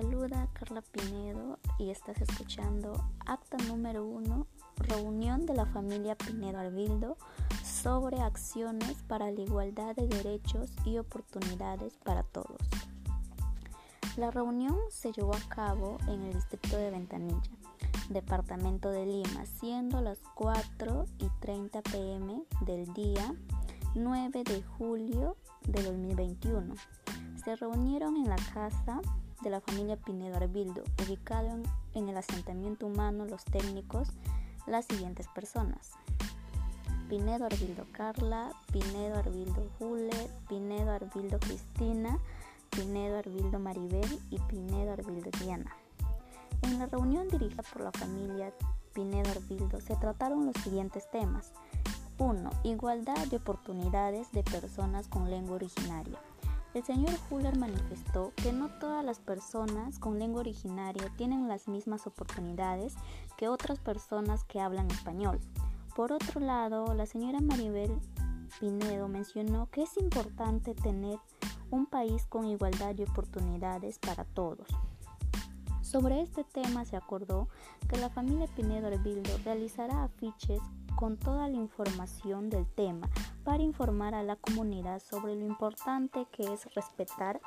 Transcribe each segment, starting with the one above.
saluda Carla Pinedo y estás escuchando acta número 1, reunión de la familia Pinedo Arbildo sobre acciones para la igualdad de derechos y oportunidades para todos. La reunión se llevó a cabo en el distrito de Ventanilla, departamento de Lima, siendo las 4 y 30 pm del día 9 de julio de 2021. Se reunieron en la casa de la familia Pinedo Arbildo, ubicado en, el asentamiento humano Los Técnicos, las siguientes personas. Pinedo Arbildo Carla, Pinedo Arbildo Julet, Pinedo Arbildo Cristina, Pinedo Arbildo Maribel y Pinedo Arbildo Diana. En la reunión dirigida por la familia Pinedo Arbildo se trataron los siguientes temas. 1. Igualdad de oportunidades de personas con lengua originaria. El señor Huller manifestó que no todas las personas con lengua originaria tienen las mismas oportunidades que otras personas que hablan español. Por otro lado, la señora Maribel Pinedo mencionó que es importante tener un país con igualdad de oportunidades para todos. Sobre este tema se acordó que la familia Pinedo Arbildo realizará afiches con toda la información del tema para informar a la comunidad sobre lo importante que es respetar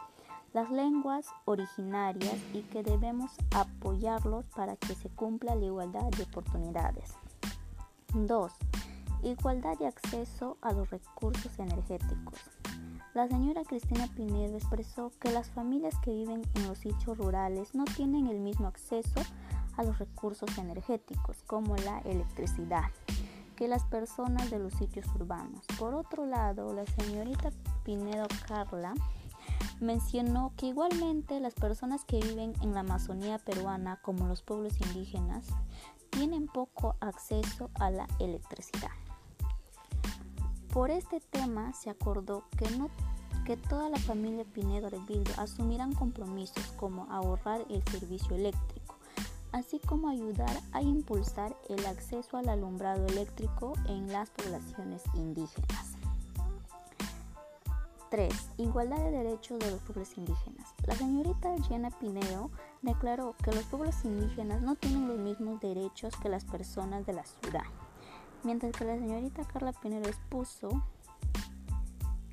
las lenguas originarias y que debemos apoyarlos para que se cumpla la igualdad de oportunidades. 2. Igualdad de acceso a los recursos energéticos. La señora Cristina Pinedo expresó que las familias que viven en los sitios rurales no tienen el mismo acceso a los recursos energéticos como la electricidad que las personas de los sitios urbanos. Por otro lado, la señorita Pinedo Carla mencionó que igualmente las personas que viven en la Amazonía peruana, como los pueblos indígenas, tienen poco acceso a la electricidad. Por este tema se acordó que, no, que toda la familia Pinedo Arbildo asumirán compromisos como ahorrar el servicio eléctrico así como ayudar a impulsar el acceso al alumbrado eléctrico en las poblaciones indígenas. 3. Igualdad de derechos de los pueblos indígenas. La señorita Jenna Pineo declaró que los pueblos indígenas no tienen los mismos derechos que las personas de la ciudad, mientras que la señorita Carla Pinero expuso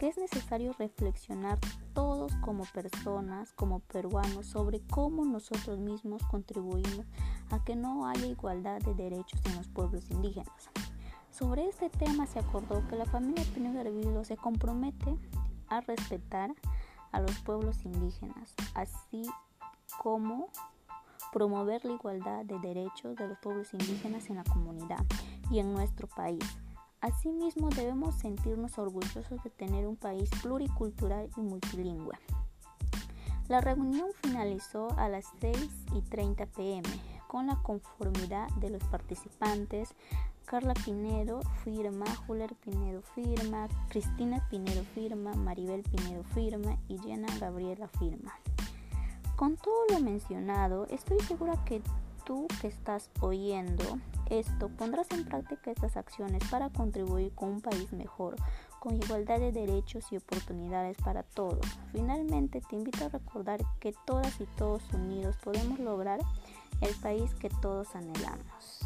que es necesario reflexionar todos como personas, como peruanos, sobre cómo nosotros mismos contribuimos a que no haya igualdad de derechos en los pueblos indígenas. Sobre este tema se acordó que la familia Pinedo Arbildo se compromete a respetar a los pueblos indígenas, así como promover la igualdad de derechos de los pueblos indígenas en la comunidad y en nuestro país Asimismo, debemos sentirnos orgullosos de tener un país pluricultural y multilingüe. La reunión finalizó a las 6 y 30 pm con la conformidad de los participantes. Carla Pinedo firma, Juler Pinedo firma, Cristina Pinedo firma, Maribel Pinedo firma y Jenna Gabriela firma. Con todo lo mencionado, estoy segura que tú que estás oyendo esto pondrás en práctica estas acciones para contribuir con un país mejor, con igualdad de derechos y oportunidades para todos. Finalmente, te invito a recordar que todas y todos unidos podemos lograr el país que todos anhelamos.